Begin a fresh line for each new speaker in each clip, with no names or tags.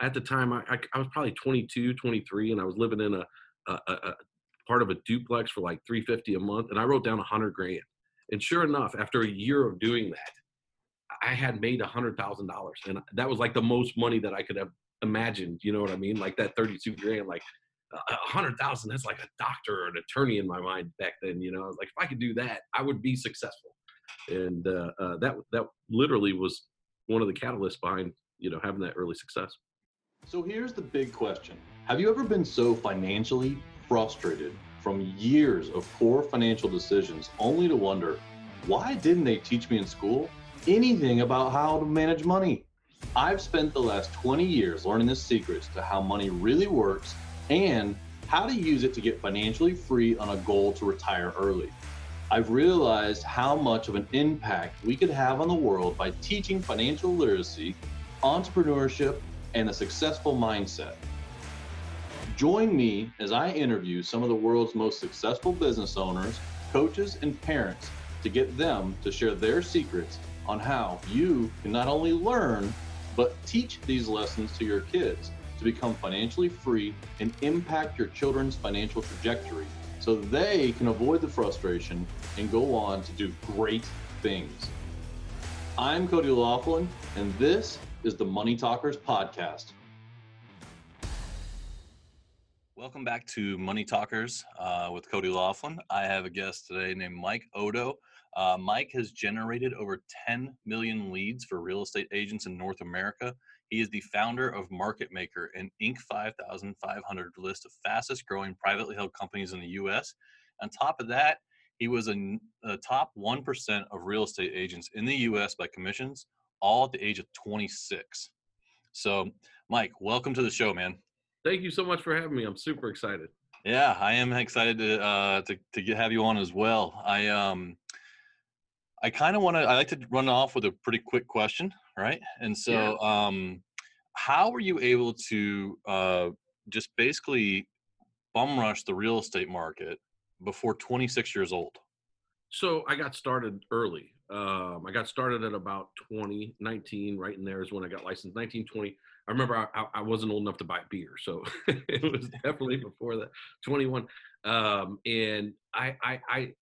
at the time I, I, I was probably 22, 23, and I was living in a, a, a part of a duplex for like 350 a month, and I wrote down a hundred grand. And sure enough, after a year of doing that, I had made a hundred thousand dollars, and that was like the most money that I could have imagined. You know what I mean? Like that 32 grand, like a hundred thousand. That's like a doctor or an attorney in my mind back then. You know, like, if I could do that, I would be successful. And uh, uh, that that literally was one of the catalysts behind you know having that early success.
So here's the big question: Have you ever been so financially frustrated from years of poor financial decisions, only to wonder why didn't they teach me in school anything about how to manage money? I've spent the last 20 years learning the secrets to how money really works and how to use it to get financially free on a goal to retire early. I've realized how much of an impact we could have on the world by teaching financial literacy, entrepreneurship, and a successful mindset. Join me as I interview some of the world's most successful business owners, coaches, and parents to get them to share their secrets on how you can not only learn, but teach these lessons to your kids to become financially free and impact your children's financial trajectory so they can avoid the frustration and go on to do great things. I'm Cody Laughlin, and this is the Money Talkers Podcast. Welcome back to Money Talkers uh, with Cody Laughlin. I have a guest today named Mike Odo. Uh, Mike has generated over 10 million leads for real estate agents in North America. He is the founder of Market Maker, an Inc. 5500 list of fastest growing privately held companies in the US. On top of that, he was a, a top 1% of real estate agents in the US by commissions, all at the age of 26. So, Mike, welcome to the show, man.
Thank you so much for having me. I'm super excited.
Yeah, I am excited to uh, to to get, have you on as well. I um I kind of want to. I like to run off with a pretty quick question, right? And so, yeah. um, how were you able to uh, just basically bum rush the real estate market before 26 years old?
So I got started early. Um, I got started at about 2019, right in there is when I got licensed. 1920. I remember I, I wasn't old enough to buy beer, so it was definitely before that. 21, um, and I, I, I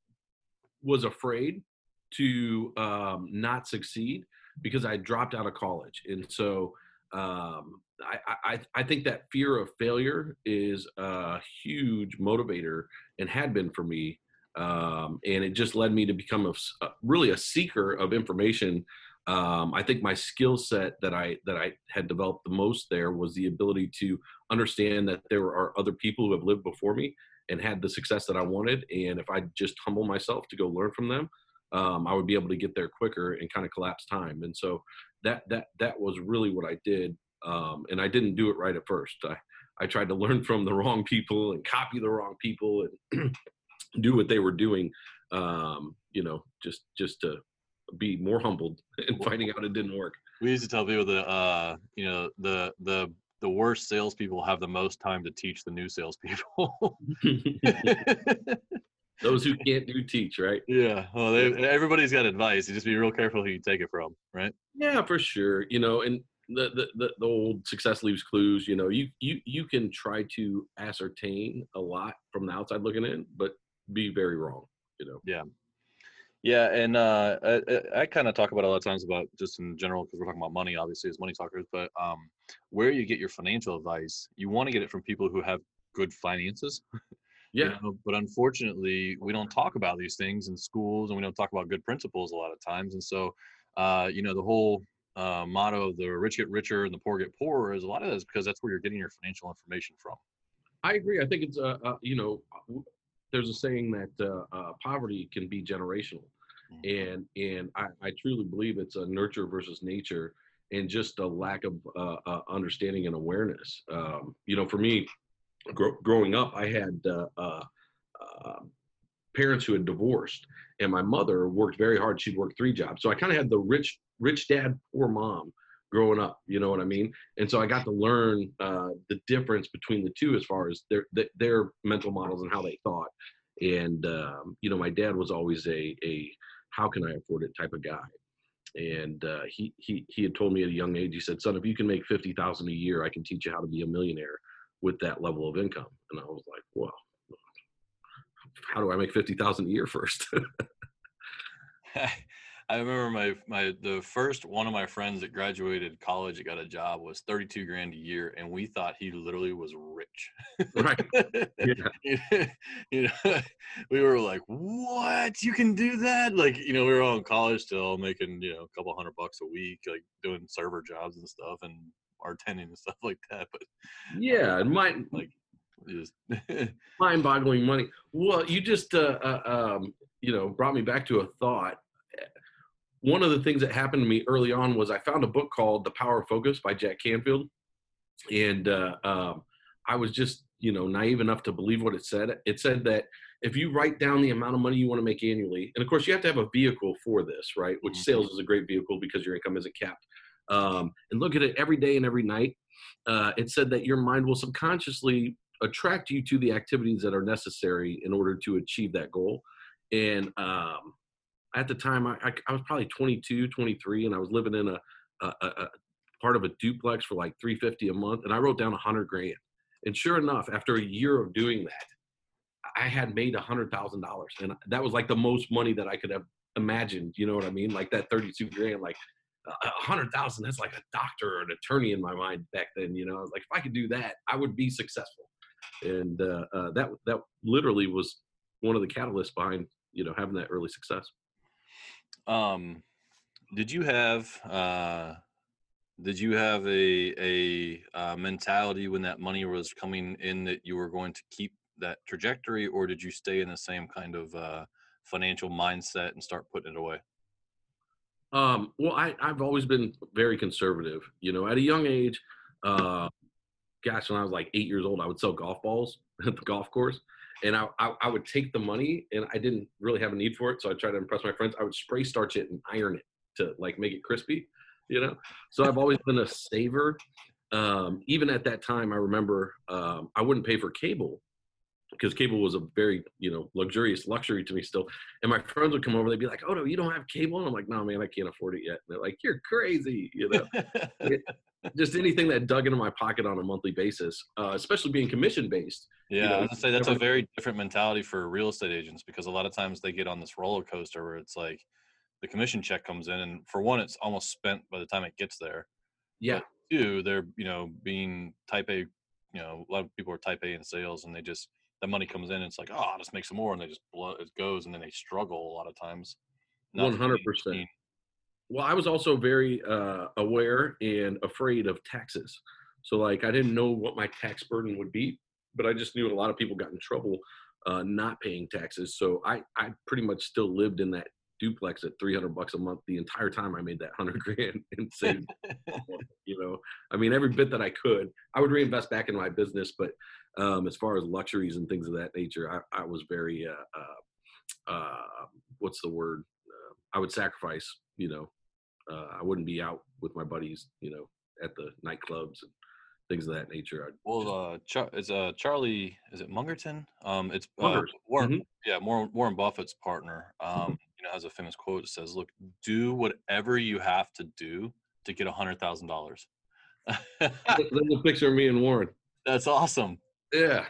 was afraid to um, not succeed because I dropped out of college, and so um, I, I, I think that fear of failure is a huge motivator and had been for me, um, and it just led me to become a, really a seeker of information. Um, I think my skill set that I that I had developed the most there was the ability to understand that there are other people who have lived before me and had the success that I wanted, and if I just humble myself to go learn from them, um, I would be able to get there quicker and kind of collapse time. And so that that that was really what I did. Um, and I didn't do it right at first. I I tried to learn from the wrong people and copy the wrong people and do what they were doing. Um, you know, just just to be more humbled and finding out it didn't work.
We used to tell people that uh, you know the the the worst salespeople have the most time to teach the new salespeople.
Those who can't do teach, right?
Yeah. Well, they, everybody's got advice. You just be real careful who you take it from, right?
Yeah, for sure. You know, and the, the the, the old success leaves clues. You know, you you you can try to ascertain a lot from the outside looking in, but be very wrong. You know.
Yeah. Yeah, and uh, I, I kind of talk about a lot of times about just in general because we're talking about money, obviously, as money talkers. But um, where you get your financial advice, you want to get it from people who have good finances.
Yeah.
You know, but unfortunately, we don't talk about these things in schools, and we don't talk about good principles a lot of times. And so, uh, you know, the whole uh, motto of the rich get richer and the poor get poorer is a lot of that is because that's where you're getting your financial information from.
I agree. I think it's uh, uh you know, there's a saying that uh, uh, poverty can be generational, mm-hmm. and and I, I truly believe it's a nurture versus nature, and just a lack of uh, uh, understanding and awareness. Um, you know, for me, gro- growing up, I had uh, uh, uh, parents who had divorced, and my mother worked very hard. She'd worked three jobs, so I kind of had the rich rich dad, poor mom growing up. You know what I mean? And so I got to learn uh, the difference between the two as far as their their mental models and how they thought. And um, you know, my dad was always a a how can I afford it type of guy. and uh, he he he had told me at a young age. He said, "Son, if you can make fifty thousand a year, I can teach you how to be a millionaire with that level of income." And I was like, "Well, how do I make fifty thousand a year first?
I remember my my the first one of my friends that graduated college that got a job was 32 grand a year and we thought he literally was rich.
right.
Yeah. you know, we were like, "What? You can do that?" Like, you know, we were all in college still making, you know, a couple hundred bucks a week like doing server jobs and stuff and bartending and stuff like that, but
yeah, and my
like just
mind-boggling money. Well, you just uh, uh, um, you know brought me back to a thought one of the things that happened to me early on was I found a book called The Power of Focus by Jack Canfield, and uh, um, I was just you know naive enough to believe what it said. It said that if you write down the amount of money you want to make annually, and of course you have to have a vehicle for this, right? Which mm-hmm. sales is a great vehicle because your income isn't capped. Um, and look at it every day and every night. Uh, it said that your mind will subconsciously attract you to the activities that are necessary in order to achieve that goal. And um, at the time I, I, was probably 22 23 and i was living in a, a, a, part of a duplex for like 350 a month and i wrote down 100 grand. And sure enough after a year of doing that i had made a hundred thousand dollars and that was like the most money that i could have imagined you know what i mean? Like that 32 grand like a hundred thousand that's like a doctor or an attorney in my mind back then you know? Like if i could do that i would be successful. And uh, uh, that that literally was one of the catalysts behind you know having that early success
um, did you have uh, did you have a a uh, mentality when that money was coming in that you were going to keep that trajectory, or did you stay in the same kind of uh, financial mindset and start putting it away?
Um, well, I, I've always been very conservative. You know, at a young age, uh, gosh, when I was like eight years old, I would sell golf balls at the golf course and I, I, I would take the money and I didn't really have a need for it, so I tried to impress my friends. I would spray starch it and iron it to like make it crispy, you know. So I've always been a saver. Um, even at that time, I remember um, I wouldn't pay for cable because cable was a very you know luxurious luxury to me still. And my friends would come over, they'd be like, "Oh no, you don't have cable?" And I'm like, "No, man, I can't afford it yet." And they're like, "You're crazy," you know. just anything that dug into my pocket on a monthly basis, uh, especially being commission based.
Yeah, you know, I was gonna say that's a very different mentality for real estate agents because a lot of times they get on this roller coaster where it's like the commission check comes in, and for one, it's almost spent by the time it gets there.
Yeah.
But two, they're you know being type A, you know, a lot of people are type A in sales, and they just that money comes in, and it's like, oh, I'll just make some more, and they just blow it goes, and then they struggle a lot of times.
One hundred percent well, I was also very uh, aware and afraid of taxes. So, like, I didn't know what my tax burden would be, but I just knew a lot of people got in trouble uh, not paying taxes. So, I, I pretty much still lived in that duplex at 300 bucks a month the entire time I made that 100 grand and saved, you know, I mean, every bit that I could, I would reinvest back in my business. But um, as far as luxuries and things of that nature, I, I was very, uh, uh, uh what's the word? Uh, I would sacrifice, you know, uh, I wouldn't be out with my buddies, you know, at the nightclubs and things of that nature. I'd
well, uh, Char- it's uh, Charlie. Is it Mungerton? Um, it's uh, Warren. Mm-hmm. Yeah, Warren, Warren Buffett's partner. Um, mm-hmm. you know, has a famous quote that says, "Look, do whatever you have to do to get a hundred thousand dollars."
There's a picture of me and Warren.
That's awesome.
Yeah.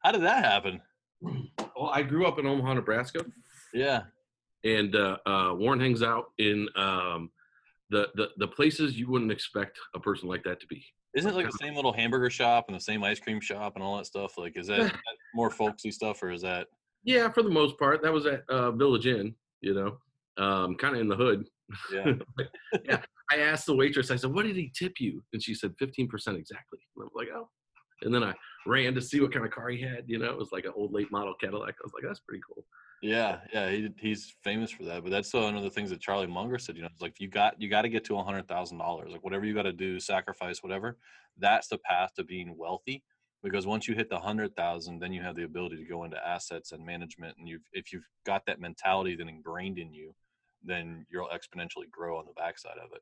How did that happen?
Well, I grew up in Omaha, Nebraska.
Yeah
and uh, uh, Warren hangs out in um, the, the the places you wouldn't expect a person like that to be.
Isn't it like the same little hamburger shop and the same ice cream shop and all that stuff? Like, is that more folksy stuff or is that?
Yeah, for the most part, that was at uh, Village Inn. You know, um, kind of in the hood.
Yeah.
yeah. I asked the waitress. I said, "What did he tip you?" And she said, 15 percent exactly." And I was like, "Oh." And then I ran to see what kind of car he had. You know, it was like an old late model Cadillac. I was like, "That's pretty cool."
Yeah, yeah, he, he's famous for that. But that's one of the things that Charlie Munger said. You know, it's like you got you got to get to a hundred thousand dollars. Like whatever you got to do, sacrifice whatever. That's the path to being wealthy. Because once you hit the hundred thousand, then you have the ability to go into assets and management. And you've if you've got that mentality then ingrained in you, then you'll exponentially grow on the backside of it.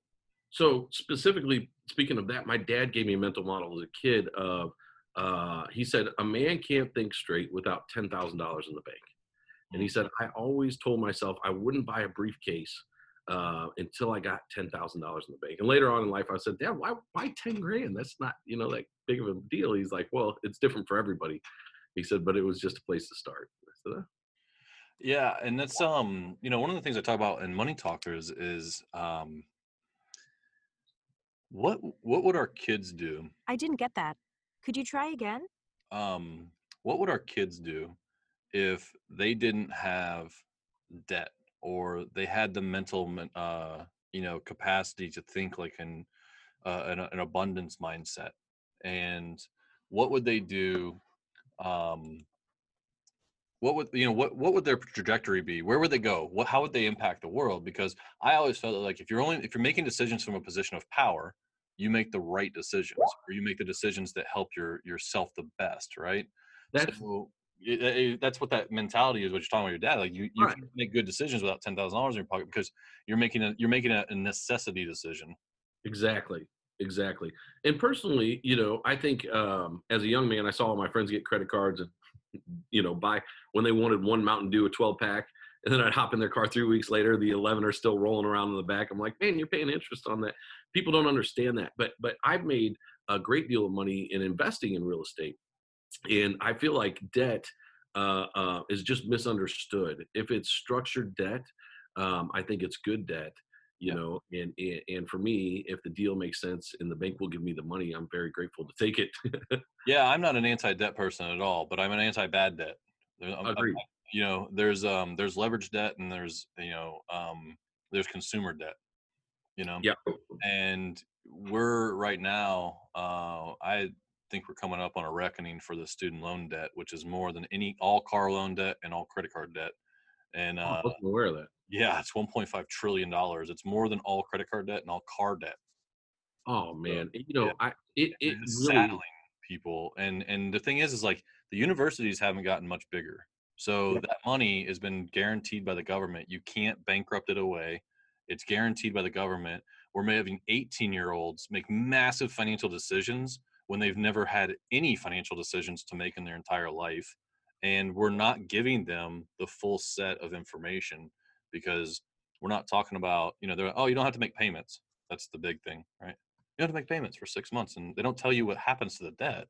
So specifically speaking of that, my dad gave me a mental model as a kid of uh, he said a man can't think straight without ten thousand dollars in the bank. And he said, I always told myself I wouldn't buy a briefcase uh, until I got ten thousand dollars in the bank. And later on in life, I said, "Dad, why why ten grand? That's not you know like big of a deal." He's like, "Well, it's different for everybody." He said, "But it was just a place to start." I said, "Uh,
Yeah, and that's um, you know, one of the things I talk about in Money Talkers is um, what what would our kids do?
I didn't get that. Could you try again?
Um, what would our kids do if they didn't have debt or they had the mental, uh, you know, capacity to think like an uh, an, an abundance mindset, and what would they do? Um, what would you know what what would their trajectory be? Where would they go? What how would they impact the world? Because i always felt that, like if you're only if you're making decisions from a position of power you make the right decisions or you make the decisions that help your yourself the best right?
That's
so it, it- that's what that mentality is what you're talking about your dad like you, you
Right.
can't make good decisions without $10000 in your pocket because you're making a you're making a, a necessity decision
Exactly. Exactly. And personally, you know, I think um, as a young man, I saw all my friends get credit cards and, you know, buy when they wanted one Mountain Dew, a 12 pack. And then I'd hop in their car three weeks later, the 11 are still rolling around in the back. I'm like, man, you're paying interest on that. People don't understand that. But, but I've made a great deal of money in investing in real estate. And I feel like debt uh, uh, is just misunderstood. If it's structured debt, um, I think it's good debt you
Yeah.
know and, and and for me if the deal makes sense and the bank will give me the money i'm very grateful to take it
yeah i'm not an anti-debt person at all but i'm an anti-bad debt There- I'm- I'm-
Agreed.
you know there's um there's leverage debt and there's you know um there's consumer debt you know
yeah
and we're right now uh i think we're coming up on a reckoning for the student loan debt which is more than any all car loan debt and all credit card debt. And
Oh,
uh
I wasn't aware of that.
yeah it's 1.5 trillion dollars. It's more than all credit card debt and all car debt.
Oh man. You know
yeah.
i it, it
it's
really
saddling people. And and the thing is is like the universities haven't gotten much bigger. So
Yeah.
that money has been guaranteed by the government. You can't bankrupt it away. It's guaranteed by the government. We're having 18 year olds make massive financial decisions when they've never had any financial decisions to make in their entire life and we're not giving them the full set of information because we're not talking about you know they're oh you don't have to make payments. That's the big thing right? You have to make payments for six months and they don't tell you what happens to the debt.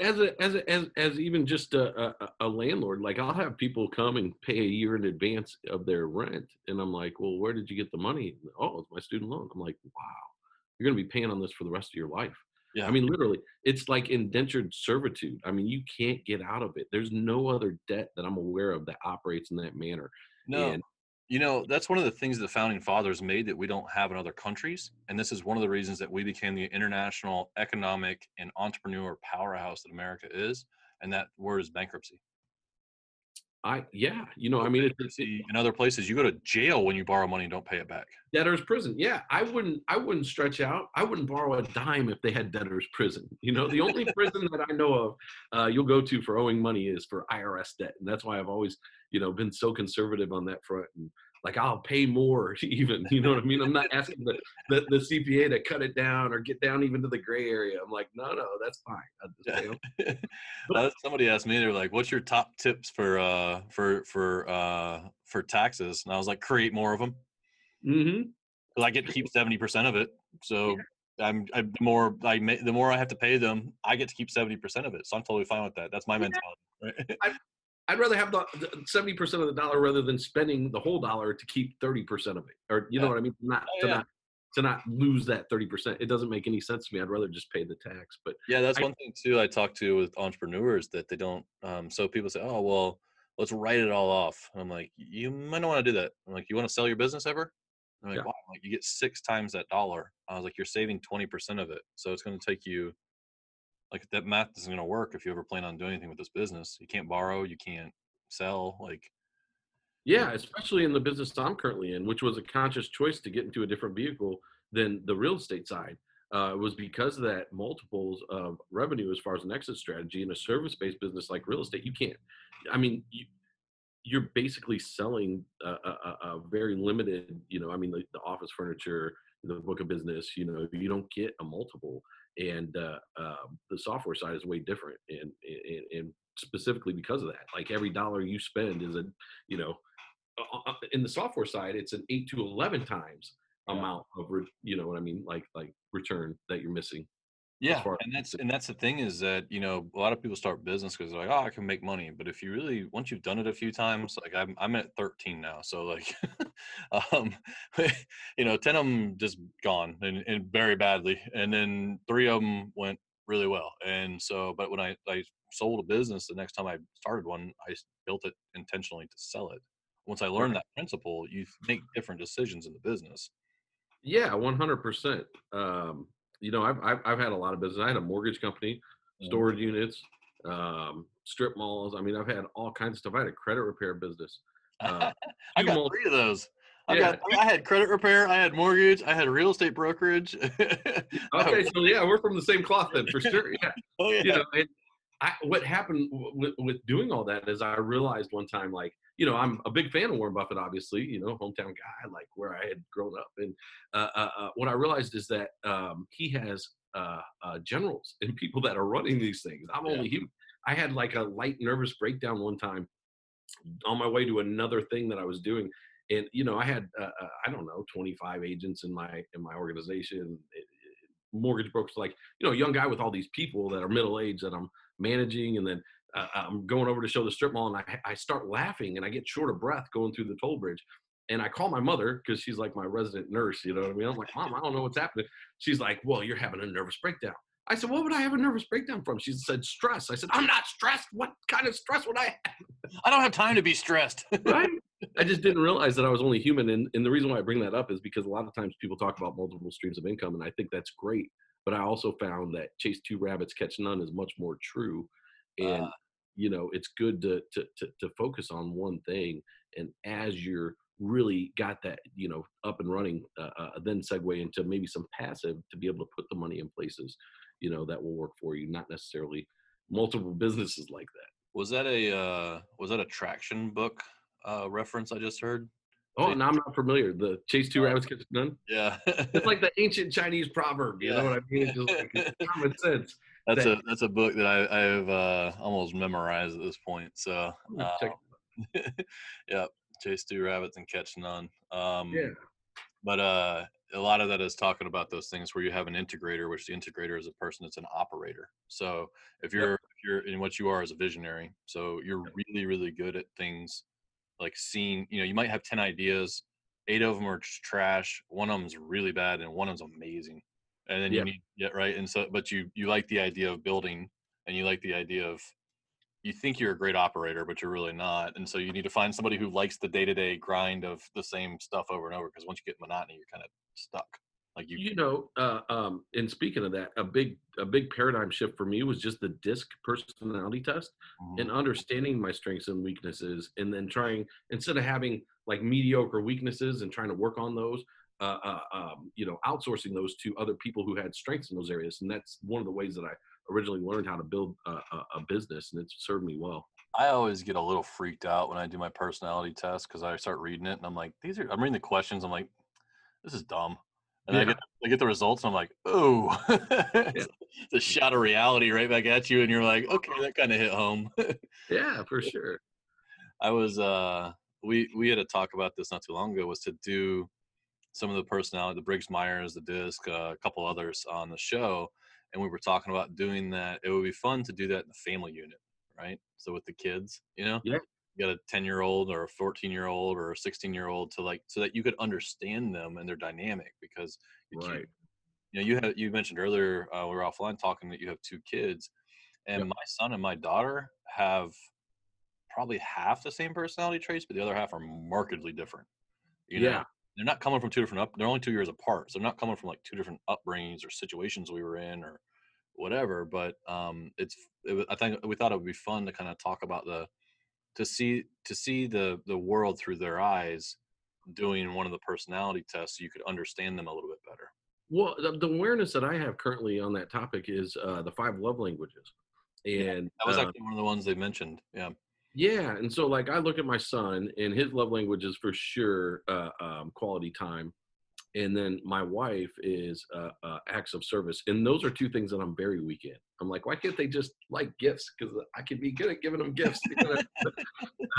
As a as a, as as even just a, a a landlord like i'll have people come and pay a year in advance of their rent and i'm like well where did you get the money? Oh it's my student loan. I'm like wow you're going to be paying on this for the rest of your life
yeah
I mean, literally, it's like indentured servitude. I mean, you can't get out of it. There's no other debt that I'm aware of that operates in that manner.
no
and-
you know that's one of the things the founding fathers made that we don't have in other countries and this is one of the reasons that we became the international economic and entrepreneur powerhouse that america is and that word is bankruptcy
I, yeah, you know, I mean, it's, it's
in other places you go to jail when you borrow money and don't pay it back
debtor's prison. Yeah, I wouldn't, I wouldn't stretch out. I wouldn't borrow a dime if they had debtor's prison. You know, the only prison that I know of uh, you'll go to for owing money is for IRS debt, and that's why I've always, you know, been so conservative on that front. And like, I'll pay more, even. You know what I mean? I'm not asking the, the the CPA to cut it down or get down even to the gray area. I'm like, no, no, that's fine. I just pay 'em.
Uh, somebody asked me they're like what's your top tips for uh for for uh for taxes and i was like create more of them
Mhm.
because I get to keep seventy percent of it. So I'm, i the more I ma- the more I have to pay them, I get to keep seventy percent of it. So I'm totally fine with that. That's my
Yeah.
mentality. Right?
I'd rather have the seventy percent of the dollar rather than spending the whole dollar to keep thirty percent of it, or you know
Yeah.
what I mean? Not
Oh,
to
yeah.
not to not lose that thirty percent. It doesn't make any sense to me. I'd rather just pay the tax. But
yeah, that's
I-
one thing too. I talk to with entrepreneurs that they don't. Um, so people say, "Oh, well, let's write it all off." I'm like, "You might not want to do that." I'm like, "You want to sell your business ever?" I'm like,
Yeah.
"Wow!" I'm like, you get six times that dollar. I was like, "You're saving twenty percent of it, so it's going to take you." Like that math isn't going to work if you ever plan on doing anything with this business. You can't borrow, you can't sell. Like,
yeah, especially in the business I'm currently in, which was a conscious choice to get into a different vehicle than the real estate side. Uh, was because of that multiples of revenue as far as an exit strategy in a service-based business like real estate. You can't. I mean, you, you're basically selling a, a, a very limited. You know, I mean, the, the office furniture, the book of business. You know, you don't get a multiple, and uh, uh, the software side is way different, and, and and specifically because of that, like every dollar you spend is a, you know, uh, uh, in the software side, it's an eight to eleven times
Yeah.
amount of re- you know what I mean, like like return that you're missing.
Yeah, and that's and that's the thing is that you know a lot of people start business because they're like, oh, I can make money. But if you really once you've done it a few times, like I'm I'm at 13 now, so like, um, you know, 10 of them just gone and, and very badly, and then three of them went really well. And so, but when I I sold a business, the next time I started one, i built it intentionally to sell it. Once I learned that principle, you make different decisions in the business.
Yeah, one hundred percent. Um, you know, I've, I've I've had a lot of business. I had a mortgage company,
Mhm.
storage units, um, strip malls. I mean, I've had all kinds of stuff. I had a credit repair business. Uh,
I got three of those. I
Yeah.
got I had credit repair, I had mortgage, I had real estate brokerage.
Okay, so yeah, we're from the same cloth then, for sure. Yeah,
oh yeah.
you know, and I, what happened w- with, with doing all that is I realized one time, like, you know, I'm a big fan of Warren Buffett, obviously, you know, hometown guy, like where I had grown up. And uh, uh, uh, what I realized is that um, he has uh, uh, generals and people that are running these things. I'm
Yeah.
only human. I had like a light nervous breakdown one time on my way to another thing that I was doing. And you know, I had I don't know 25 agents in my in my organization, eh, eh, mortgage brokers, like you know, a young guy with all these people that are middle aged that I'm managing, and then uh, I'm going over to show the strip mall, and I I start laughing, and I get short of breath going through the toll bridge. And I call my mother because she's like my resident nurse, you know what I mean? I'm like, Mom, I don't know what's happening. She's like, Well, you're having a nervous breakdown. I said, What would I have a nervous breakdown from? She said, Stress. I said, I'm not stressed. What kind of stress would I have?
I don't have time to be stressed.
right? I just didn't realize that I was only human. And, and the reason why I bring that up is because a lot of times people talk about multiple streams of income, and I think that's great. But I also found that chase two rabbits, catch none is much more true. And,
Ah.
You know, it's good to, to, to, to focus on one thing. And as you're really got that, you know, up and running, uh, uh, then segue into maybe some passive to be able to put the money in places, you know, that will work for you, not necessarily multiple businesses like that.
was that a uh was that a traction book uh reference I just heard?
Oh, no, I'm not familiar. The chase two rabbits, catch none.
Yeah.
It's like the ancient Chinese proverb. You
Yeah.
know what I mean? It's just like it's common sense.
That's
that-
a that's a book that I I've uh almost memorized at this point. So
I'm gonna check-
uh, yeah, chase two rabbits and catch none. Um
yeah,
but uh a lot of that is talking about those things where you have an integrator which the integrator is a person that's an operator so if you're if you're in what you are as a visionary so you're really really good at things like seeing you know you might have 10 ideas eight of them are just trash one of them's really bad and one of them's amazing and then
Yep.
you need yeah right and so but you you like the idea of building and you like the idea of you think you're a great operator, but you're really not. And so you need to find somebody who likes the day to day grind of the same stuff over and over. Because once you get monotony, you're kind of stuck. Like you,
you know. Uh, um, and speaking of that, a big a big paradigm shift for me was just the DISC personality test
Mhm.
and understanding my strengths and weaknesses, and then trying instead of having like mediocre weaknesses and trying to work on those. Uh, uh, um, you know, outsourcing those to other people who had strengths in those areas, and that's one of the ways that I originally learned how to build a, a, a business, and it's served me well.
I always get a little freaked out when I do my personality test because I start reading it and I'm like, these are. I'm reading the questions. I'm like, this is dumb. And I get I get the results and I'm like, oh, it's a shot of reality right back at you, and you're like, okay, that kind of hit home.
Yeah, for sure.
I was uh we we had a talk about this not too long ago was to do some of the personality, the Briggs Myers, the disc, uh, a couple others on the show, and we were talking about doing that. It would be fun to do that in the family unit, right? So with the kids, you know,
Yeah.
you got a ten year old or a fourteen year old or a sixteen year old to like so that you could understand them and their dynamic because you can't-
Right.
you know you had you mentioned earlier uh, we were offline talking that you have two kids and
Yep.
my son and my daughter have probably half the same personality traits but the other half are markedly different you know
Yeah.
They're not coming from two different up they're only two years apart so they're not coming from like two different upbringings or situations we were in or whatever but um it's it, i think we thought it would be fun to kind of talk about the to see to see the the world through their eyes doing one of the personality tests so you could understand them a little bit better
Well, the, the awareness that I have currently on that topic is uh, the five love languages, and
That was
uh,
actually one of the ones they mentioned. Yeah.
Yeah, and so like I look at my son, and his love language is for sure uh, um, quality time, and then my wife is uh, uh, acts of service and those are two things that i'm very weak in. I'm like why can't they just like gifts? Because i can be good at giving them gifts.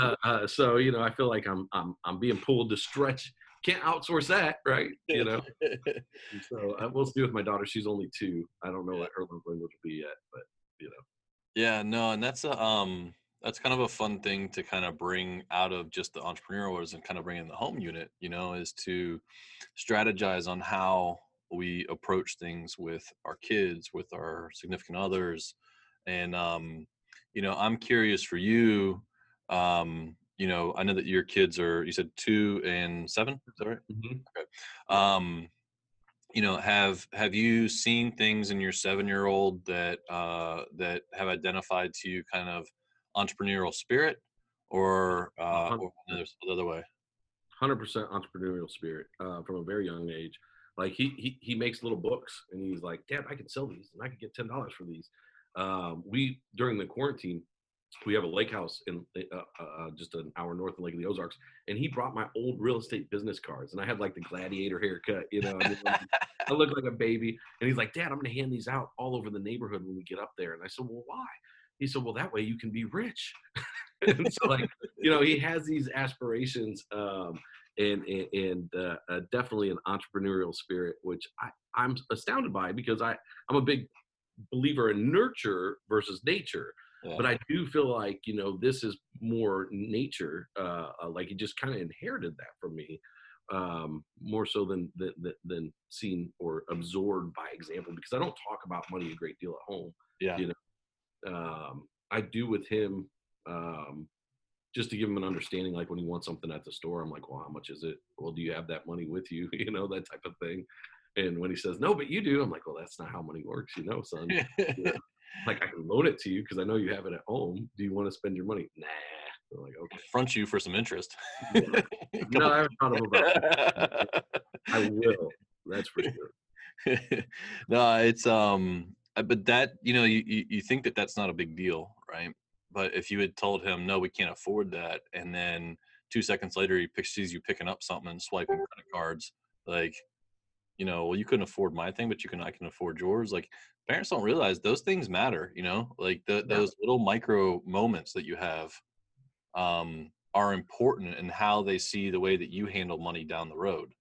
Uh, uh, so you know i feel like i'm i'm i'm being pulled to stretch. Can't outsource that right? You know? So uh, we'll see with my daughter. She's only two. I don't know what her love language will be yet but you know.
Yeah, no, and that's a um that's kind of a fun thing to kind of bring out of just the entrepreneurial world and kind of bring in the home unit, you know, is to strategize on how we approach things with our kids, with our significant others. And um, you know, I'm curious for you, um, you know, I know that your kids are you said two and seven, is that right?
Mhm.
um you know have have you seen things in your seven year old that uh that have identified to you kind of entrepreneurial spirit or uh or the the other way
100% entrepreneurial spirit uh, from a very young age. Like he, he he makes little books and he's like, Dad, I can sell these and I can get ten dollars for these. Um, we during the quarantine, we have a lake house in uh, uh, just an hour north of Lake of the Ozarks, and he brought my old real estate business cards, and I had like the gladiator haircut, you know. I look like a baby, and he's like, Dad, I'm going to hand these out all over the neighborhood when we get up there. And I said, Well, why? He said, Well, that way you can be rich. and so, like, you know, he has these aspirations, um, and and, and uh, uh, definitely an entrepreneurial spirit, which I I'm astounded by because I I'm a big believer in nurture versus nature
yeah.
but I do feel like you know this is more nature. Uh, uh, like he just kind of inherited that from me, um, more so than, than than- than seen or absorbed by example. Because I don't talk about money a great deal at home.
yeah
you Um, I do with him um, just to give him an understanding. Like when he wants something at the store, I'm like, well, how much is it? Well, do you have that money with you? You know that type of thing. And when he says no, but you do, I'm like, well, that's not how money works, you know, son like I can loan it to you because I know you have it at home. Do you want to spend your money? Nah. They're like, okay.
front you for some interest
Yeah. No, I haven't thought of about that. I will. That's for sure.
no it's um but that you know you, you think that that's not a big deal right? But if you had told him no we can't afford that and then two seconds later he picks, sees you picking up something and swiping credit cards like you know well you couldn't afford my thing but you can i can afford yours like parents don't realize those things matter you know? Like the,
Yeah.
those little micro moments that you have um are important in how they see the way that you handle money down the road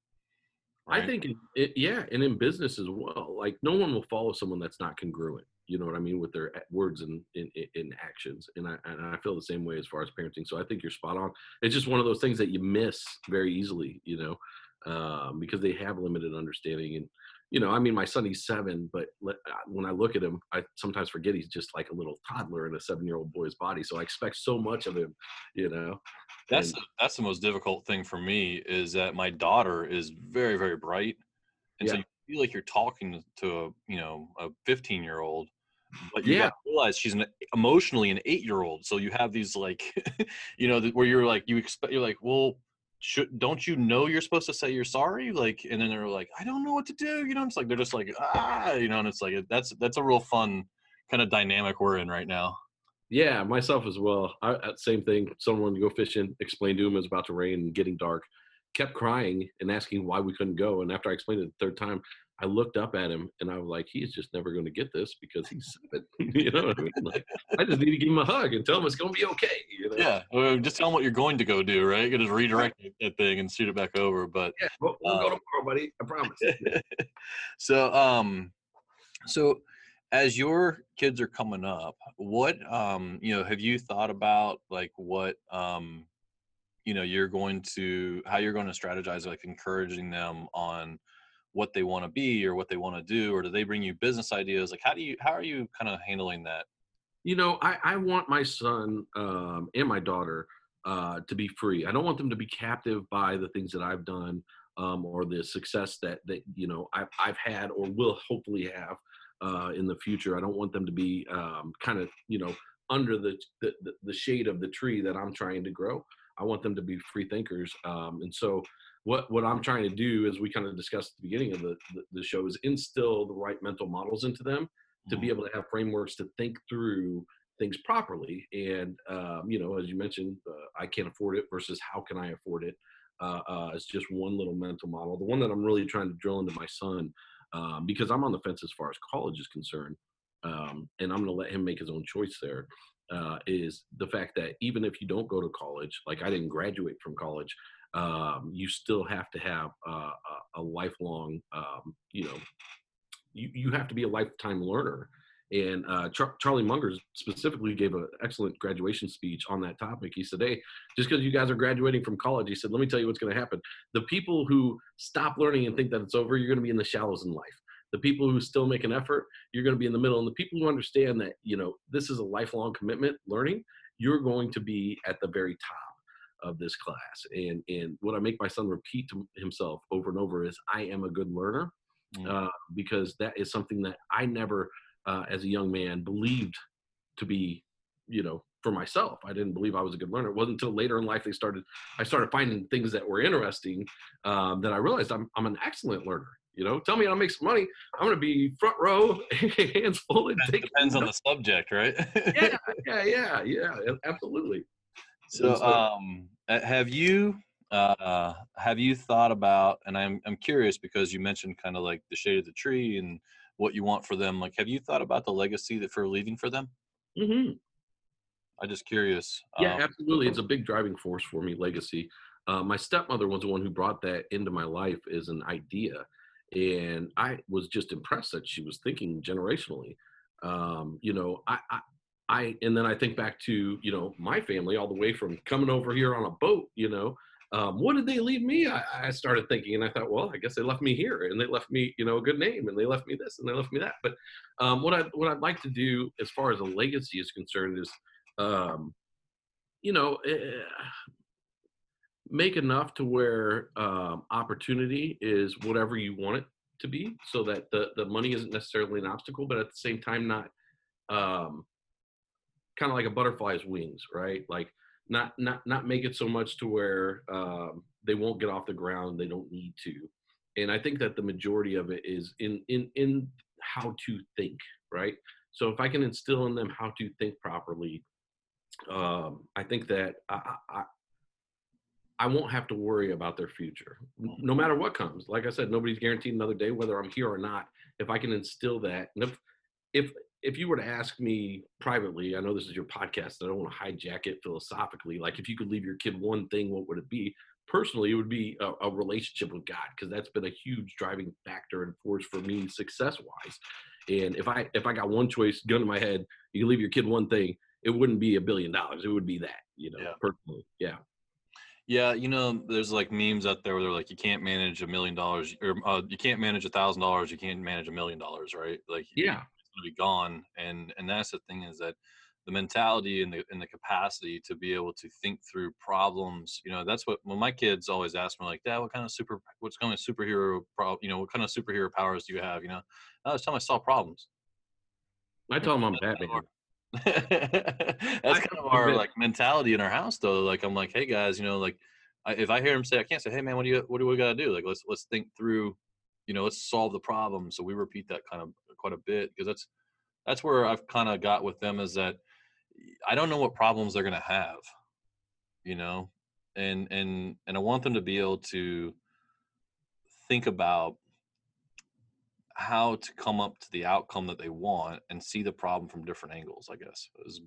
I think, it, it, yeah, and in business as well. Like, no one will follow someone that's not congruent. You know what I mean with their words and in, in, in actions, and I and I feel the same way as far as parenting. So I think you're spot on. It's just one of those things that you miss very easily, you know, um, because they have limited understanding. And you know, I mean, my son he's seven, but uh, when I look at him, I sometimes forget he's just like a little toddler in a seven year old boy's body. So I expect so much of him, you know.
That's
And-
the, that's the most difficult thing for me is that my daughter is very very bright, and so you feel like you're talking to a you know a 15 year old, but you
Yeah.
realize she's an, emotionally an eight year old. So you have these like, you know, where you're like you expect you're like, well, should don't you know you're supposed to say you're sorry? Like, and then they're like, I don't know what to do. You know, it's like they're just like ah, you know, and it's like that's that's a real fun kind of dynamic we're in right now.
Yeah, myself as well. I, same thing. Someone go fishing, explained to him it was about to rain and getting dark, kept crying and asking why we couldn't go. And after I explained it the third time, I looked up at him and I was like, he's just never going to get this because he's seven. you know what I mean? Like, I just need to give him a hug and tell him it's going to be okay. You know?
Yeah, well, just tell him what you're going to go do, right? You can just redirect that thing and shoot it back over. But
Yeah, we'll, we'll go
Um,
tomorrow, buddy. I promise.
so, um, so as your kids are coming up, what, um, you know, have you thought about like what, um, you know, you're going to how you're going to strategize, like encouraging them on what they want to be or what they want to do, or do they bring you business ideas? Like, how do you, how are you kind of handling that?
You know, I, I want my son um, and my daughter uh, to be free. I don't want them to be captive by the things that I've done um, or the success that that you know I've I've had or will hopefully have uh, in the future. I don't want them to be um, kind of you know under the, the the- shade of the tree that I'm trying to grow. I want them to be free thinkers, um, and so what what I'm trying to do, as we kind of discussed at the beginning of the, the the show, is instill the right mental models into them to be
Mhm.
able to have frameworks to think through things properly. And um, you know, as you mentioned, uh, I can't afford it versus how can I afford it. uh, uh, as just one little mental model. The one that I'm really trying to drill into my son, um, because I'm on the fence as far as college is concerned, um, and I'm going to let him make his own choice there. Uh, is the fact that even if you don't go to college, like I didn't graduate from college, um, you still have to have a, a, lifelong, um, you know, you, you have to be a lifetime learner. And uh, Char- Charlie Munger specifically gave an excellent graduation speech on that topic. He said, Hey, just because you guys are graduating from college, he said, let me tell you what's going to happen. The people who stop learning and think that it's over, you're going to be in the shallows in life. The people who still make an effort, you're going to be in the middle. And the people who understand that, you know, this is a lifelong commitment, learning, you're going to be at the very top of this class. And and what I make my son repeat to himself over and over is, I am a good learner,
Mm.
uh, because that is something that I never, uh, as a young man, believed to be, you know, for myself. I didn't believe I was a good learner. It wasn't until later in life they started. I started finding things that were interesting um, that I realized I'm I'm an excellent learner. You know, tell me how to make some money. I'm going to be front row, hands full, and
depends on the subject, right?
yeah, yeah, yeah, yeah, absolutely.
So, um, have you uh, have you thought about? And I'm I'm curious because you mentioned kind of like the shade of the tree and what you want for them. Like, have you thought about the legacy that for leaving for them?
mm-hmm.
I'm just curious.
Yeah,
um,
absolutely. It's a big driving force for me, legacy. Uh, my stepmother was the one who brought that into my life as an idea. And I was just impressed that she was thinking generationally. Um, you know, I, I, I, and then I think back to, you know, my family all the way from coming over here on a boat, you know, um, what did they leave me? I, I started thinking and I thought, well, I guess they left me here and they left me, you know, a good name and they left me this and they left me that. But um, what I, what I'd like to do as far as a legacy is concerned is, um, you know, eh, make enough to where um, opportunity is whatever you want it to be, so that the the money isn't necessarily an obstacle, but at the same time not um, kind of like a butterfly's wings, right? Like not not not make it so much to where um, they won't get off the ground, they don't need to. And I think that the majority of it is in in in how to think, right? So if I can instill in them how to think properly, um, I think that I, I, I- won't have to worry about their future, no matter what comes. Like I said, nobody's guaranteed another day, whether I'm here or not. If I can instill that, and if if if you were to ask me privately, I know this is your podcast, I don't want to hijack it philosophically. Like if you could leave your kid one thing, what would it be? Personally, it would be a, a relationship with God, because that's been a huge driving factor and force for me success wise. And if I if I got one choice, gun to my head, you can leave your kid one thing, it wouldn't be a billion dollars. It would be that, you know,
Yeah.
personally. Yeah.
Yeah, you know, there's like memes out there where they're like, you can't manage a million dollars, or uh, you can't manage a thousand dollars, you can't manage a million dollars, right? Like,
Yeah.
It's gonna be gone. And and that's the thing is that the mentality and the and the capacity to be able to think through problems. You know, that's what when my kids always ask me like, Dad, what kind of super, what's kind of superhero, pro, you know, what kind of superhero powers do you have? You know, I was telling them I solve problems.
I tell them I'm
That's kind of
Batman.
that's kind of our like mentality in our house though like i'm like hey guys you know like I, if i hear him say i can't say hey man what do you what do we got to do like let's let's think through you know let's solve the problem so we repeat that kind of quite a bit because that's that's where i've kind of got with them is that i don't know what problems they're going to have you know? And and and i want them to be able to think about how to come up to the outcome that they want and see the problem from different angles i guess is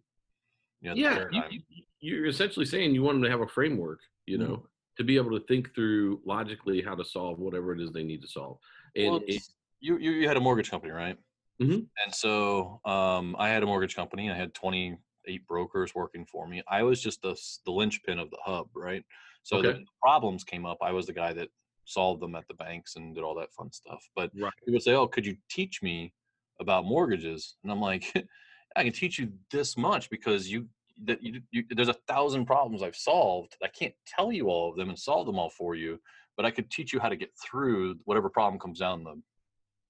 you know,
yeah, you, you're essentially saying you want them to have a framework, you
Mhm.
know, to be able to think through logically how to solve whatever it is they need to solve. And
Well,
it,
you, you you had a mortgage company, right?
Mhm.
And so um, I had a mortgage company. I had 28 brokers working for me. I was just the the linchpin of the hub, right? So
Okay.
the problems came up. I was the guy that solved them at the banks and did all that fun stuff. But
right.
people say, "Oh, could you teach me about mortgages?" And I'm like, "I can teach you this much because you that you, you there's a thousand problems I've solved. I can't tell you all of them and solve them all for you, but I could teach you how to get through whatever problem comes down the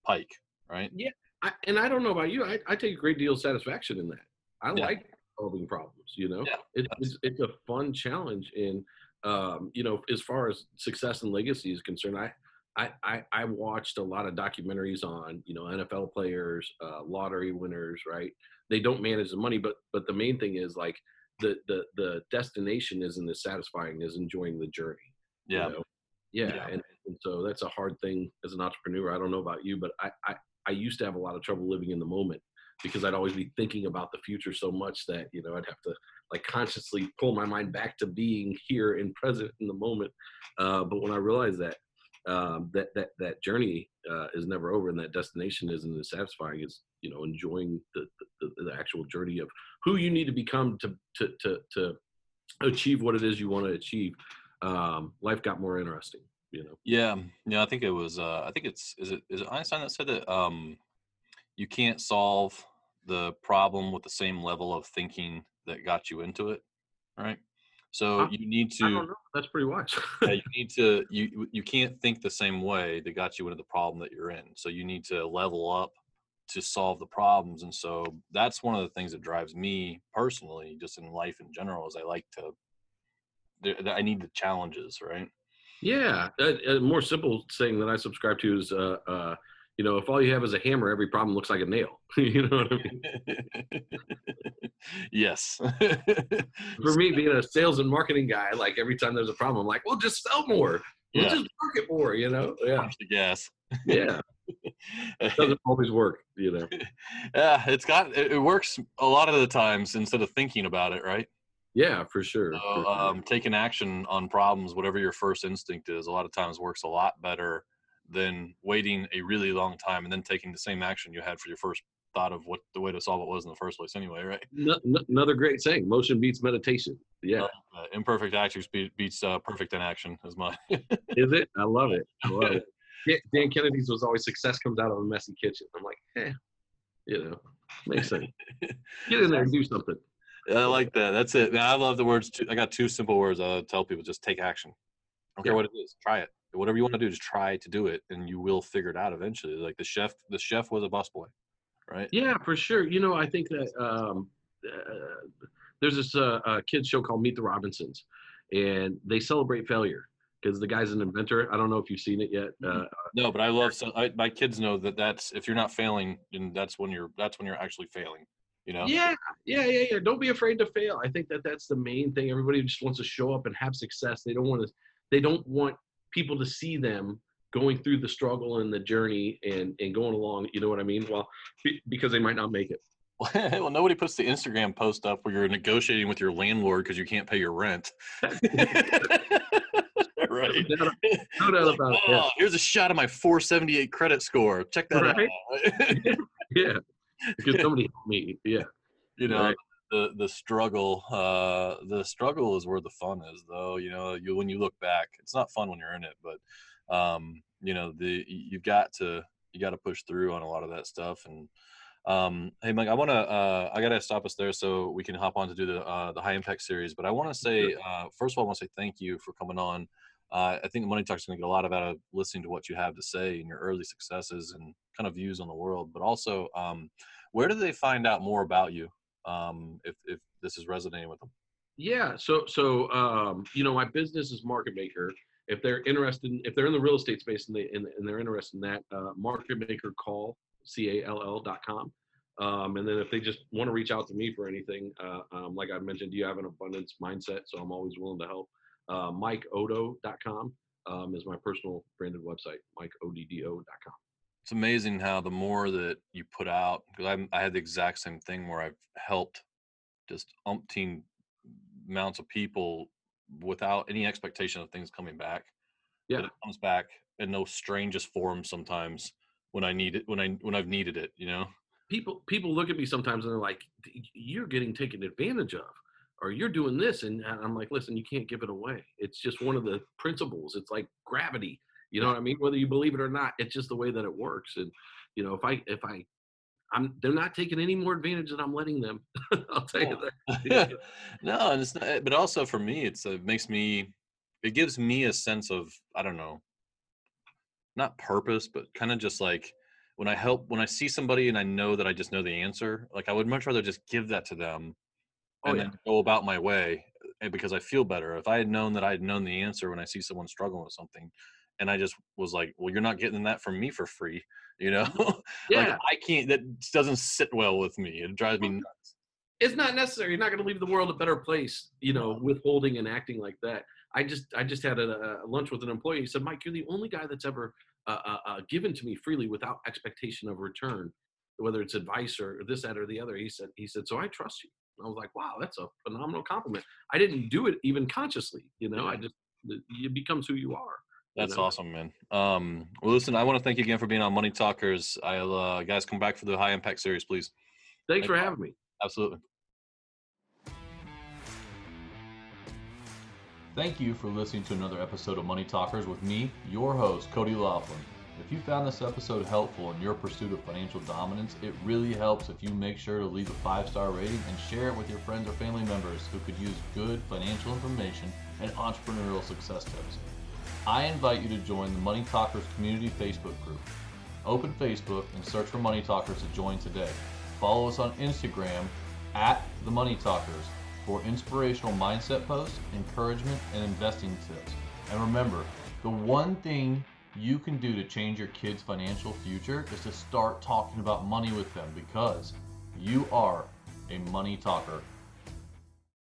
pike, right?"
I, and I don't know about you, I, I take a great deal of satisfaction in that. I
Yeah.
like solving problems, you know,
Yeah,
it, it's, it's a fun challenge. And, um, you know, as far as success and legacy is concerned, I, I, I, I watched a lot of documentaries on, you know, NFL players, uh, lottery winners, right? They don't manage the money, but, but the main thing is like the, the, the destination isn't as satisfying as enjoying the journey. you
Yeah.
know? yeah,
Yeah.
And, and so that's a hard thing as an entrepreneur. I don't know about you, but I, I I used to have a lot of trouble living in the moment because I'd always be thinking about the future so much that you know I'd have to like consciously pull my mind back to being here and present in the moment. Uh, but when I realized that um, that that that journey uh, is never over and that destination isn't as satisfying as you know enjoying the, the the actual journey of who you need to become to to to, to achieve what it is you want to achieve. Um, life got more interesting. You know.
Yeah, yeah. I think it was. Uh, I think it's. Is it? Is it Einstein that said that um, you can't solve the problem with the same level of thinking that got you into it, right? So
I-
you need to.
That's pretty wise.
yeah, you need to. You you can't think the same way that got you into the problem that you're in. So you need to level up to solve the problems. And so that's one of the things that drives me personally, just in life in general, is I like to. I need the challenges, right?
Yeah, a, a more simple saying that I subscribe to is, uh, uh, you know, if all you have is a hammer, every problem looks like a nail. you know what I mean?
yes.
For me, being a sales and marketing guy, like every time there's a problem, I'm like, well, just sell more. We'll
Yeah.
just market more. You know? Yeah,
Punch the gas.
yeah. It doesn't always work. You know?
yeah, it's got it, it works a lot of the times instead of thinking about it, right?
Yeah, for sure. for
So,
sure.
um, taking action on problems, whatever your first instinct is, a lot of times works a lot better than waiting a really long time and then taking the same action you had for your first thought of what the way to solve it was in the first place, anyway, right?
No- no- another great saying: motion beats meditation. Yeah,
Uh, imperfect action beat, beats uh, perfect inaction, is my.
is it? I love it. I love it. Dan- Kennedy's was always success comes out of a messy kitchen. I'm like, eh, you know, makes sense. Get in there and do something.
I like that. That's it. Man, I love the words. Too. I got two simple words. I tell people: just take action. I don't care what it is. Try it. Whatever you want to do, just try to do it, and you will figure it out eventually. Like the chef. The chef was a busboy, right?
Yeah, for sure. You know, I think that um, uh, there's this uh, uh, kids show called Meet the Robinsons, and they celebrate failure because the guy's an inventor. I don't know if you've seen it yet. Uh,
No, but I love. So I, my kids know that that's if you're not failing, then that's when you're. That's when you're actually failing. You know.
Yeah, yeah, yeah, yeah. Don't be afraid to fail. I think that that's the main thing. Everybody just wants to show up and have success. They don't want to. They don't want people to see them going through the struggle and the journey and and going along. You know what I mean? Well, be, because they might not make it.
well, nobody puts the Instagram post up where you're negotiating with your landlord because you can't pay your rent. right.
No doubt- no doubt about it. Yeah.
Oh, here's a shot of my 478 credit score. Check that
Right.
out.
yeah. Because somebody help me. Yeah.
you know,
Right.
The the struggle, uh, the struggle is where the fun is, though. You know, you when you look back, it's not fun when you're in it, but um, you know, the you got to you got to push through on a lot of that stuff. And um, hey, Mike, I want to uh, I got to stop us there so we can hop on to do the uh, the high impact series. But I want to say, uh, first of all, I want to say thank you for coming on. Uh, I think the Money Talk is going to get a lot of out of listening to what you have to say and your early successes and kind of views on the world. But also, um, where do they find out more about you um, if if this is resonating with them?
Yeah. So so um, you know, my business is Market Maker. If they're interested, in, if they're in the real estate space and they and, and they're interested in that, uh, Market Maker call c a l l dot com. Um, and then if they just want to reach out to me for anything, uh, um, like I mentioned, you have an abundance mindset? So I'm always willing to help. Uh, MikeOddo.com um, is my personal branded website, mike MikeODDO.com.
It's amazing how the more that you put out, because I had the exact same thing where I've helped just umpteen amounts of people without any expectation of things coming back. But
Yeah.
it comes back in those strangest forms sometimes when I need it, when I when I've needed it, you know.
people people look at me sometimes and they're like you're getting taken advantage of or you're doing this and i'm like listen you can't give it away it's just one of the principles it's like gravity you know what i mean whether you believe it or not it's just the way that it works and you know if i if i i'm they're not taking any more advantage than i'm letting them i'll tell you oh. that
no, and it's not, eh, but also for me, it's it makes me, it gives me a sense of I don't know, not purpose, but kind of just like when I help when I see somebody and I know that I just know the answer, like I would much rather just give that to them
Oh,
and
yeah.
then go about my way eh, because I feel better. If I had known that I had known the answer when I see someone struggling with something, and I just was like, "Well, you're not getting that from me for free," you know.
yeah
like I can't. That doesn't sit well with me. It drives me nuts.
it's not necessary. You're not going to leave the world a better place, you know, withholding and acting like that. I just I just had a, a lunch with an employee. He said, Mike, you're the only guy that's ever uh, uh, uh, given to me freely without expectation of return, whether it's advice or this, that, or the other. He said, he said, so I trust you. I was like, wow, that's a phenomenal compliment. I didn't do it even consciously, you know. I just it becomes who you are.
That's
you know?
awesome, man. Um, well, listen, I want to thank you again for being on Money Talkers. I'll uh, guys come back for the high impact series, please.
Thanks
Thank
for
you.
having me.
Absolutely.
Thank you for listening to another episode of Money Talkers with me, your host, Cody Laughlin. If you found this episode helpful in your pursuit of financial dominance, it really helps if you make sure to leave a five star rating and share it with your friends or family members who could use good financial information and entrepreneurial success tips. I invite you to join the Money Talkers community Facebook group. Open Facebook and search for Money Talkers to join today. Follow us on Instagram at the Money Talkers for inspirational mindset posts, encouragement, and investing tips. And remember, the one thing you can do to change your kids' financial future is to start talking about money with them because you are a money talker